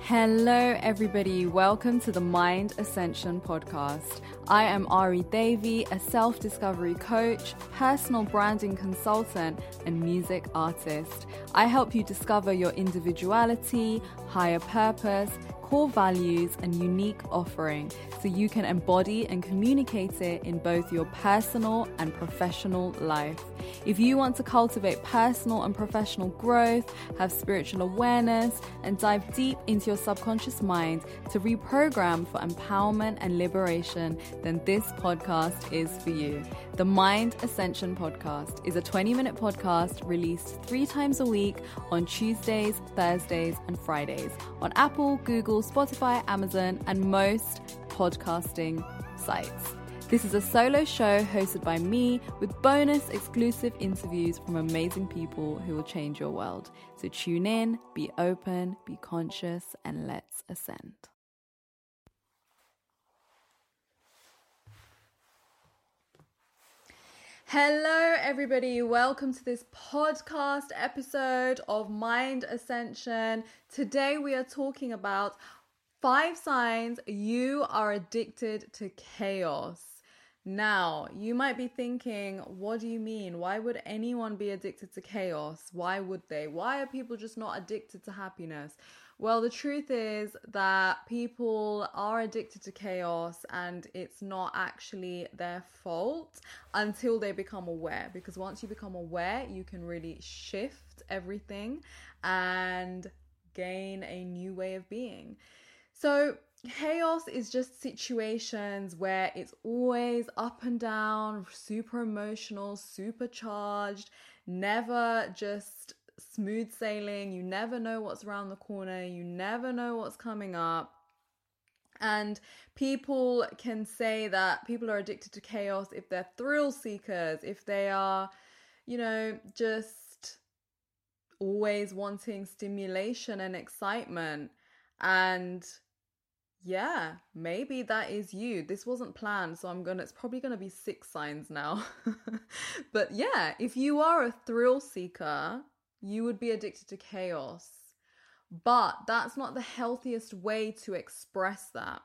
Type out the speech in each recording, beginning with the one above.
Hello, everybody. Welcome to the Mind Ascension podcast. I am Ari Davy, a self discovery coach, personal branding consultant, and music artist. I help you discover your individuality, higher purpose, core values, and unique offering so you can embody and communicate it in both your personal and professional life. If you want to cultivate personal and professional growth, have spiritual awareness, and dive deep into your subconscious mind to reprogram for empowerment and liberation, then this podcast is for you. The Mind Ascension Podcast is a 20 minute podcast released three times a week on Tuesdays, Thursdays, and Fridays on Apple, Google, Spotify, Amazon, and most podcasting sites. This is a solo show hosted by me with bonus exclusive interviews from amazing people who will change your world. So tune in, be open, be conscious, and let's ascend. Hello, everybody. Welcome to this podcast episode of Mind Ascension. Today, we are talking about five signs you are addicted to chaos. Now, you might be thinking, what do you mean? Why would anyone be addicted to chaos? Why would they? Why are people just not addicted to happiness? Well, the truth is that people are addicted to chaos and it's not actually their fault until they become aware. Because once you become aware, you can really shift everything and gain a new way of being. So, chaos is just situations where it's always up and down, super emotional, super charged, never just smooth sailing. You never know what's around the corner, you never know what's coming up. And people can say that people are addicted to chaos if they're thrill seekers, if they are, you know, just always wanting stimulation and excitement. And yeah, maybe that is you. This wasn't planned, so I'm gonna, it's probably gonna be six signs now. but yeah, if you are a thrill seeker, you would be addicted to chaos. But that's not the healthiest way to express that.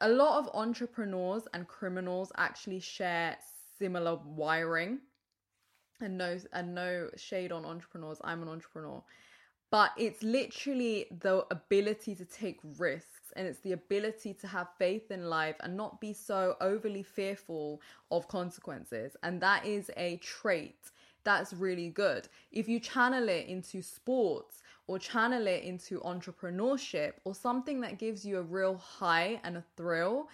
A lot of entrepreneurs and criminals actually share similar wiring. And no and no shade on entrepreneurs. I'm an entrepreneur. But it's literally the ability to take risks and it's the ability to have faith in life and not be so overly fearful of consequences. And that is a trait that's really good. If you channel it into sports or channel it into entrepreneurship or something that gives you a real high and a thrill,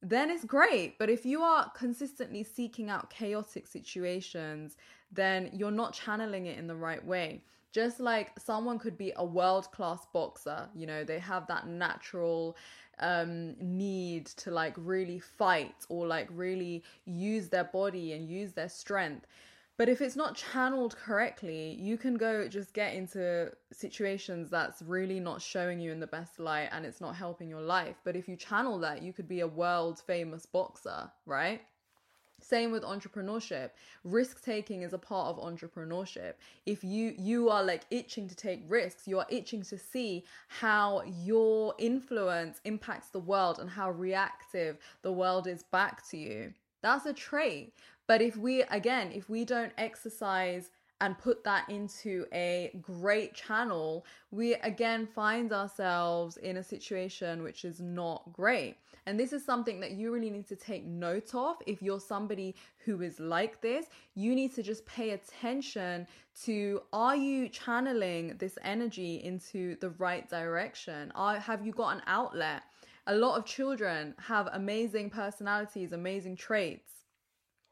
then it's great. But if you are consistently seeking out chaotic situations, then you're not channeling it in the right way just like someone could be a world class boxer you know they have that natural um need to like really fight or like really use their body and use their strength but if it's not channeled correctly you can go just get into situations that's really not showing you in the best light and it's not helping your life. But if you channel that you could be a world famous boxer right? Same with entrepreneurship. Risk taking is a part of entrepreneurship. If you you are like itching to take risks you are itching to see how your influence impacts the world and how reactive the world is back to you that's a trait but if we again if we don't exercise and put that into a great channel, we again find ourselves in a situation which is not great. And this is something that you really need to take note of. If you're somebody who is like this, you need to just pay attention to are you channeling this energy into the right direction? Are, have you got an outlet? A lot of children have amazing personalities, amazing traits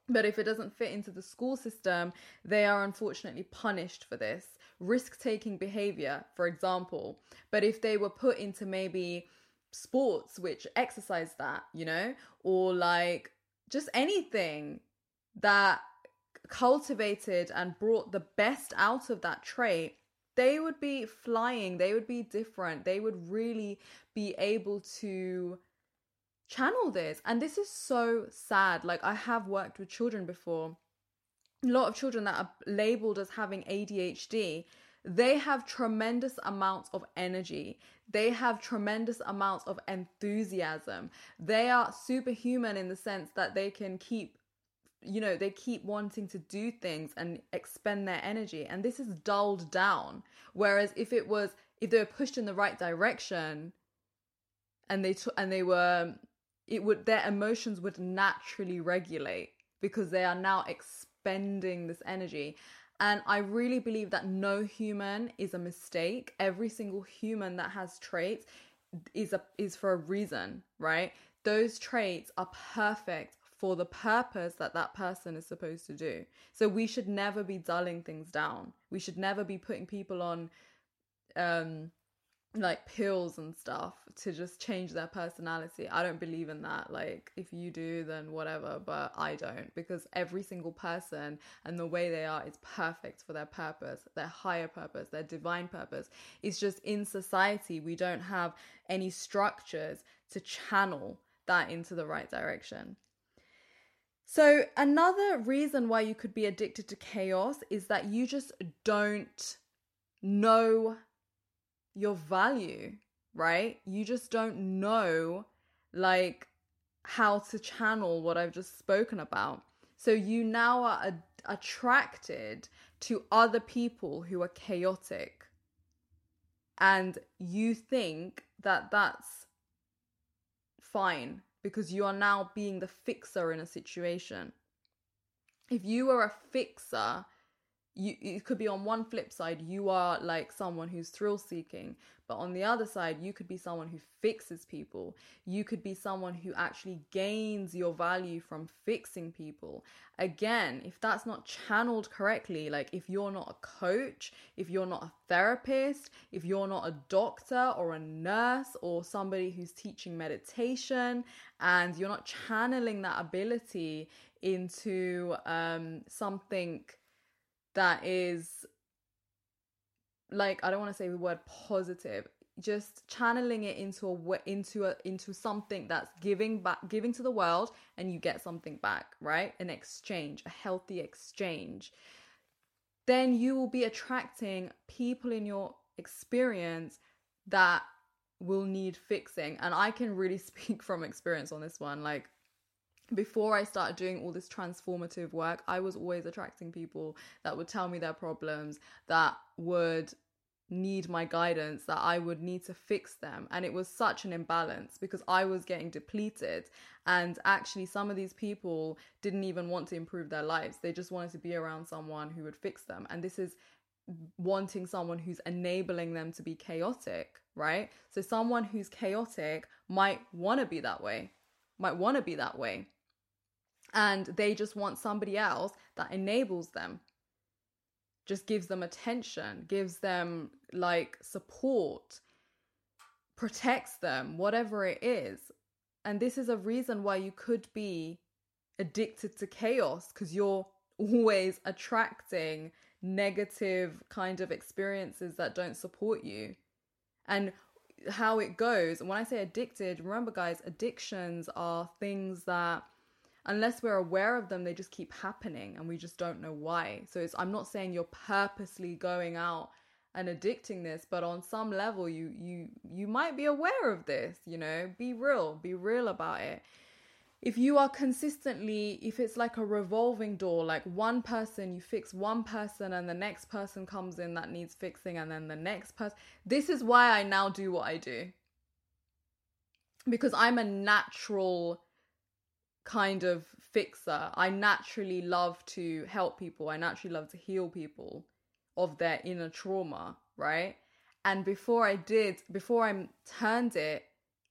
but if it doesn't fit into the school system, they are unfortunately punished for this risk taking behavior, for example. But if they were put into maybe sports which exercise that, you know, or like just anything that cultivated and brought the best out of that trait, they would be flying, they would be different, they would really be able to channel this. And this is so sad. Like, I have worked with children before, a lot of children that are labeled as having ADHD. they have tremendous amounts of energy. They have tremendous amounts of enthusiasm. They are superhuman in the sense that they can keep you know they keep wanting to do things and expend their energy and this is dulled down whereas if it was if they were pushed in the right direction and they t- and they were it would their emotions would naturally regulate because they are now expending this energy and I really believe that no human is a mistake. Every single human that has traits is a is for a reason, right? Those traits are perfect for the purpose that that person is supposed to do. So we should never be dulling things down. We should never be putting people on um like pills and stuff to just change their personality. I don't believe in that. Like, if you do, then whatever, but I don't because every single person and the way they are is perfect for their purpose, their higher purpose, their divine purpose. It's just in society, we don't have any structures to channel that into the right direction. So, another reason why you could be addicted to chaos is that you just don't know your value, right? You just don't know like how to channel what I've just spoken about. So you now are ad- attracted to other people who are chaotic. And you think that that's fine because you are now being the fixer in a situation. If you were a fixer, you it could be on one flip side you are like someone who's thrill seeking but on the other side you could be someone who fixes people. You could be someone who actually gains your value from fixing people. Again if that's not channeled correctly like if you're not a coach if you're not a therapist if you're not a doctor or a nurse or somebody who's teaching meditation and you're not channeling that ability into um something that is like I don't want to say the word positive just channeling it into a into a into something that's giving back giving to the world and you get something back right? An exchange a healthy exchange. Then you will be attracting people in your experience that will need fixing. And i can really speak from experience on this one like before I started doing all this transformative work, I was always attracting people that would tell me their problems, that would need my guidance, that I would need to fix them. And it was such an imbalance because I was getting depleted. And actually, some of these people didn't even want to improve their lives, they just wanted to be around someone who would fix them. And this is wanting someone who's enabling them to be chaotic, right? So, someone who's chaotic might want to be that way, might want to be that way and they just want somebody else that enables them. Just gives them attention gives them like support protects them whatever it is. And this is a reason why you could be addicted to chaos because you're always attracting negative kind of experiences that don't support you. And how it goes when i say addicted remember guys addictions are things that unless we're aware of them, they just keep happening and we just don't know why. So it's I'm not saying you're purposely going out and addicting this, but on some level you you you might be aware of this, you know, be real, be real about it. If you are consistently, if it's like a revolving door, like one person, you fix one person and the next person comes in that needs fixing and then the next person. This is why I now do what I do. Because I'm a natural kind of fixer. I naturally love to help people. I naturally love to heal people of their inner trauma, right? And before I did, before I turned it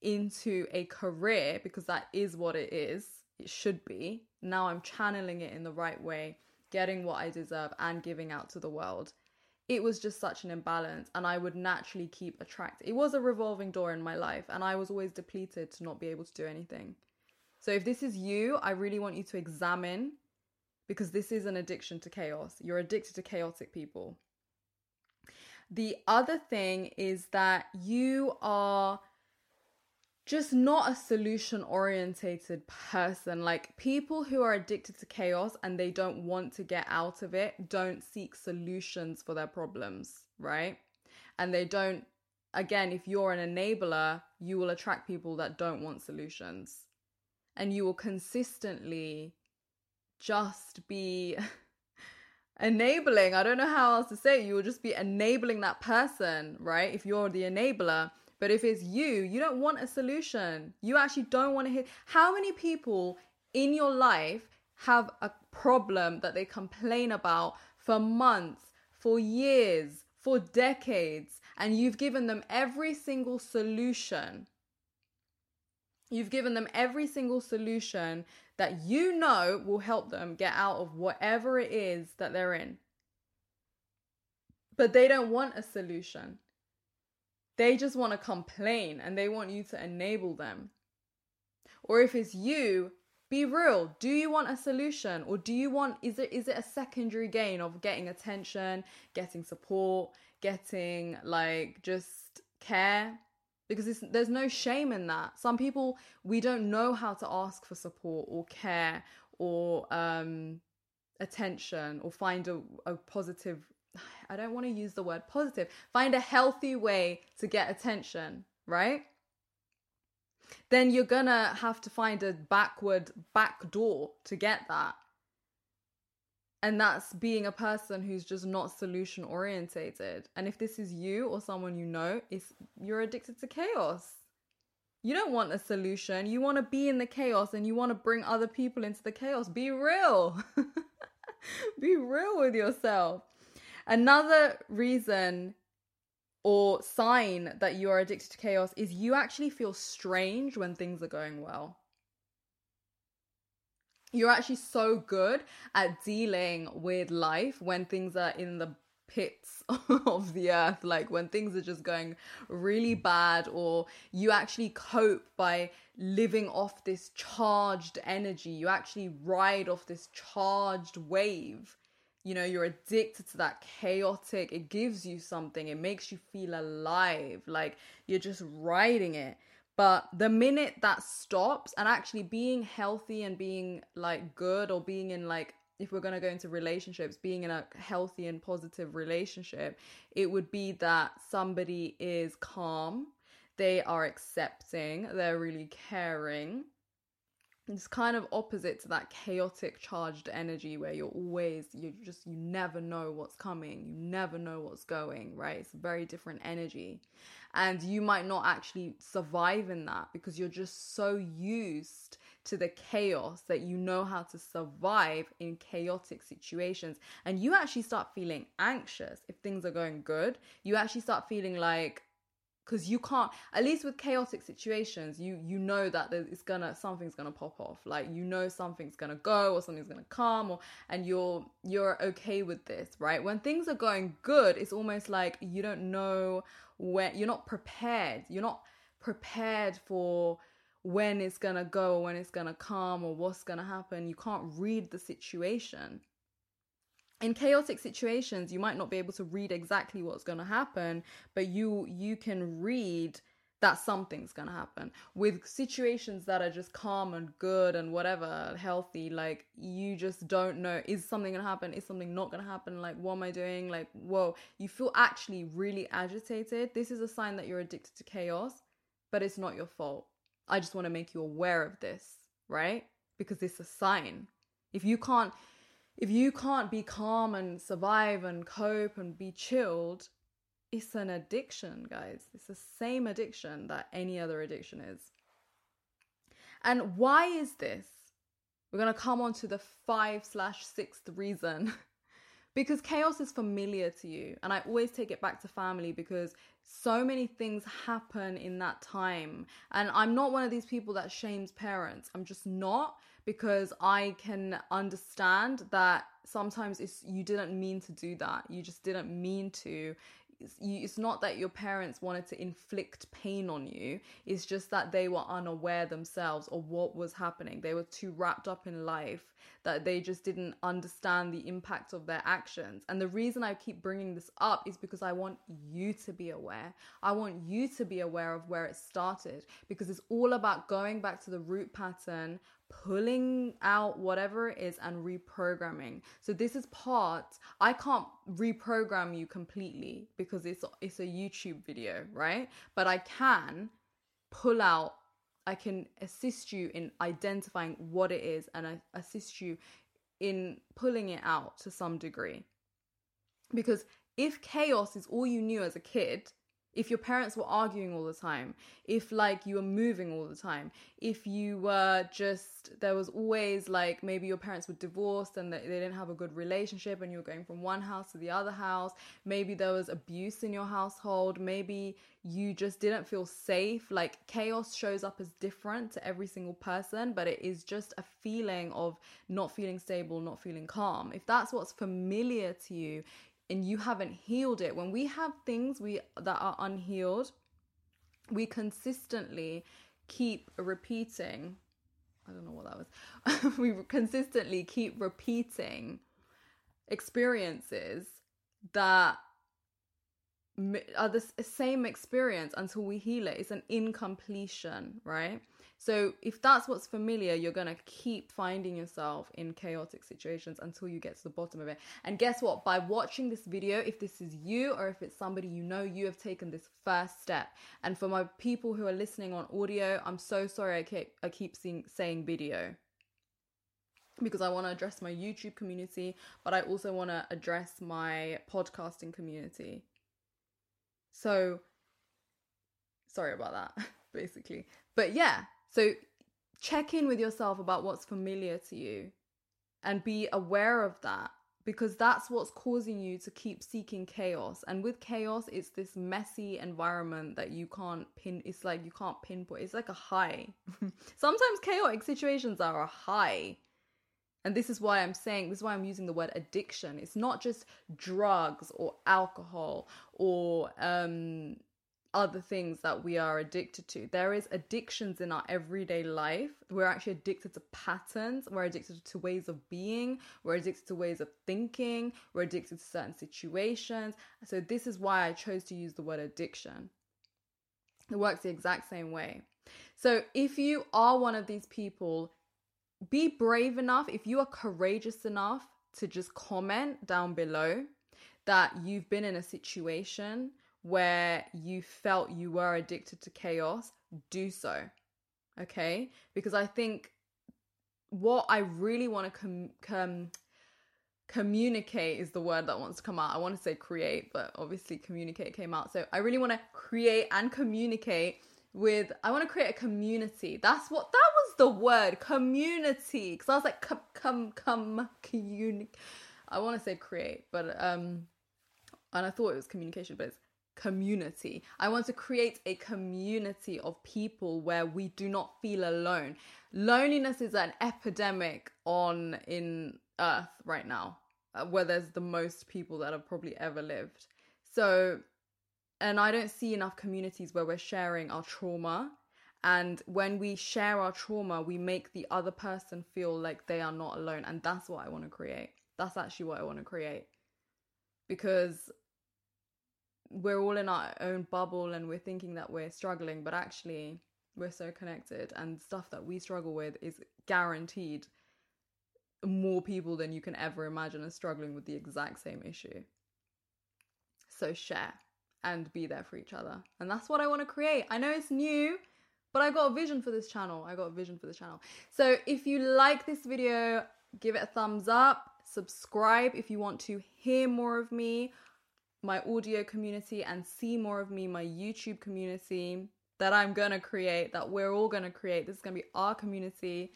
into a career, because that is what it is, it should be. Now I'm channeling it in the right way, getting what I deserve and giving out to the world. It was just such an imbalance, and I would naturally keep attracting. It was a revolving door in my life, and I was always depleted to not be able to do anything. So if this is you, I really want you to examine because this is an addiction to chaos. You're addicted to chaotic people. The other thing is that you are just not a solution orientated person. Like people who are addicted to chaos and they don't want to get out of it don't seek solutions for their problems. right? And they don't, again, if you're an enabler, you will attract people that don't want solutions. And you will consistently just be enabling. I don't know how else to say it. You will just be enabling that person, right? If you're the enabler. But if it's you, you don't want a solution. You actually don't want to hear. How many people in your life have a problem that they complain about for months, for years, for decades, and you've given them every single solution? You've given them every single solution that you know will help them get out of whatever it is that they're in. But they don't want a solution. They just want to complain and they want you to enable them. Or if it's you, be real. Do you want a solution or do you want is it is it a secondary gain of getting attention, getting support, getting like just care? Because there's no shame in that. Some people we don't know how to ask for support or care or um, attention or find a, a positive. I don't want to use the word positive. Find a healthy way to get attention, right? Then you're gonna have to find a backward back door to get that and that's being a person who's just not solution orientated. And if this is you or someone you know is you're addicted to chaos. You don't want a solution. You want to be in the chaos and you want to bring other people into the chaos. Be real. Be real with yourself. Another reason or sign that you are addicted to chaos is you actually feel strange when things are going well you're actually so good at dealing with life when things are in the pits of the earth like when things are just going really bad or you actually cope by living off this charged energy. You actually ride off this charged wave. You know you're addicted to that chaotic it gives you something it makes you feel alive like you're just riding it but the minute that stops, and actually being healthy and being like good, or being in like, if we're going to go into relationships, being in a healthy and positive relationship, it would be that somebody is calm, they are accepting, they're really caring, it's kind of opposite to that chaotic charged energy where you're always you just you never know what's coming. You never know what's going right? It's a very different energy. And you might not actually survive in that because you're just so used to the chaos that you know how to survive in chaotic situations. And you actually start feeling anxious if things are going good. You actually start feeling like because you can't at least with chaotic situations you you know that it's gonna something's gonna pop off. Like you know something's gonna go or something's gonna come or and you're you're okay with this right? When things are going good it's almost like you don't know when you're not prepared. You're not prepared for when it's gonna go or when it's gonna come or what's gonna happen. You can't read the situation in chaotic situations you might not be able to read exactly what's going to happen but you you can read that something's going to happen. With situations that are just calm and good and whatever healthy like you just don't know is something going to happen? Is something not going to happen? Like what am i doing? Like whoa. You feel actually really agitated. This is a sign that you're addicted to chaos but it's not your fault. I just want to make you aware of this right? Because it's a sign. If you can't if you can't be calm and survive and cope and be chilled, it's an addiction, guys. It's the same addiction that any other addiction is. And why is this? We're going to come on to the five slash sixth reason. because chaos is familiar to you. And I always take it back to family because so many things happen in that time. And I'm not one of these people that shames parents. I'm just not because I can understand that sometimes it's you didn't mean to do that. You just didn't mean to. It's, it's not that your parents wanted to inflict pain on you. It's just that they were unaware themselves of what was happening. They were too wrapped up in life that they just didn't understand the impact of their actions. And the reason I keep bringing this up is because I want you to be aware. I want you to be aware of where it started because it's all about going back to the root pattern, pulling out whatever it is and reprogramming. So this is part I can't reprogram you completely because it's it's a YouTube video, right? But I can pull out I can assist you in identifying what it is and I assist you in pulling it out to some degree. Because if chaos is all you knew as a kid, if your parents were arguing all the time, if like you were moving all the time, if you were just, there was always like maybe your parents were divorced and they, didn't have a good relationship and you were going from one house to the other house, maybe there was abuse in your household, maybe you just didn't feel safe. Like chaos shows up as different to every single person, but it is just a feeling of not feeling stable, not feeling calm. If that's what's familiar to you, and you haven't healed it. When we have things we that are unhealed we consistently keep repeating i don't know what that was we consistently keep repeating experiences that are the same experience until we heal it. It's an incompletion right so if that's what's familiar, you're going to keep finding yourself in chaotic situations until you get to the bottom of it. And guess what? By watching this video, if this is you or if it's somebody you know, you have taken this first step. And for my people who are listening on audio, I'm so sorry I keep I keep seeing, saying video because I want to address my YouTube community, but I also want to address my podcasting community. So sorry about that, basically. But yeah, so check in with yourself about what's familiar to you and be aware of that because that's what's causing you to keep seeking chaos. And with chaos, it's this messy environment that you can't pin. It's like you can't pinpoint. It's like a high. Sometimes chaotic situations are a high. And this is why I'm saying, this is why I'm using the word addiction. It's not just drugs or alcohol or um, other things that we are addicted to. There is addictions in our everyday life. We're actually addicted to patterns. We're addicted to ways of being. We're addicted to ways of thinking. We're addicted to certain situations. So this is why I chose to use the word addiction. It works the exact same way. So if you are one of these people, be brave enough, if you are courageous enough to just comment down below that you've been in a situation where you felt you were addicted to chaos, do so. Okay? Because I think what I really want to com-, com- communicate is the word that wants to come out. I want to say create, but obviously communicate came out. So I really want to create and communicate with I want to create a community. That's what that was the word, community. Cuz I was like come come come communicate. I want to say create, but um and I thought it was communication, but it's community. I want to create a community of people where we do not feel alone. Loneliness is an epidemic on in earth right now, uh, where there's the most people that have probably ever lived. So and I don't see enough communities where we're sharing our trauma. And when we share our trauma, we make the other person feel like they are not alone. And that's what I want to create. That's actually what I want to create. Because we're all in our own bubble and we're thinking that we're struggling, but actually we're so connected and stuff that we struggle with is guaranteed more people than you can ever imagine are struggling with the exact same issue. So share and be there for each other. And that's what I want to create. I know it's new, but I got a vision for this channel. I got a vision for this channel. So if you like this video, give it a thumbs up, subscribe if you want to hear more of me my audio community and see more of me, my YouTube community that I'm gonna create, that we're all gonna create. This is gonna be our community.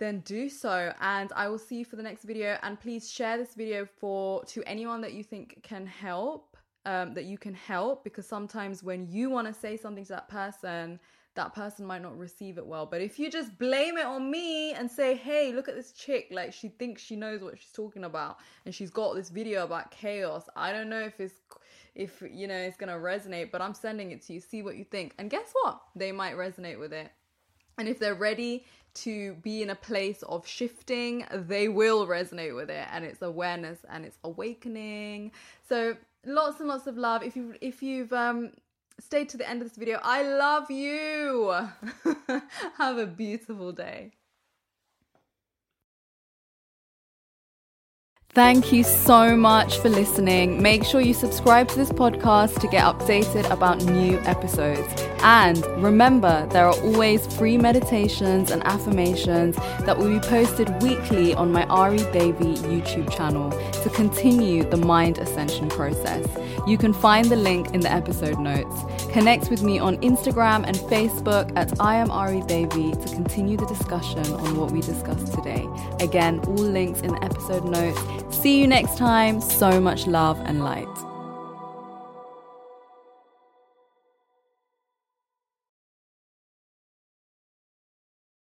Then do so, and I will see you for the next video. And please share this video for to anyone that you think can help, um, that you can help, because sometimes when you want to say something to that person, that person might not receive it well. But if you just blame it on me and say, hey, look at this chick, like she thinks she knows what she's talking about and she's got this video about chaos. I don't know if it's if you know it's gonna resonate, but I'm sending it to you. See what you think. And guess what? They might resonate with it. And if they're ready to be in a place of shifting, they will resonate with it. And it's awareness and it's awakening. So lots and lots of love. If you if you've um Stay to the end of this video, I love you. Have a beautiful day. Thank you so much for listening. Make sure you subscribe to this podcast to get updated about new episodes. And remember, there are always free meditations and affirmations that will be posted weekly on my Ari Davey YouTube channel to continue the mind ascension process. You can find the link in the episode notes. Connect with me on Instagram and Facebook at I am Ari to continue the discussion on what we discussed today. Again, all links in the episode notes. See you next time. So much love and light.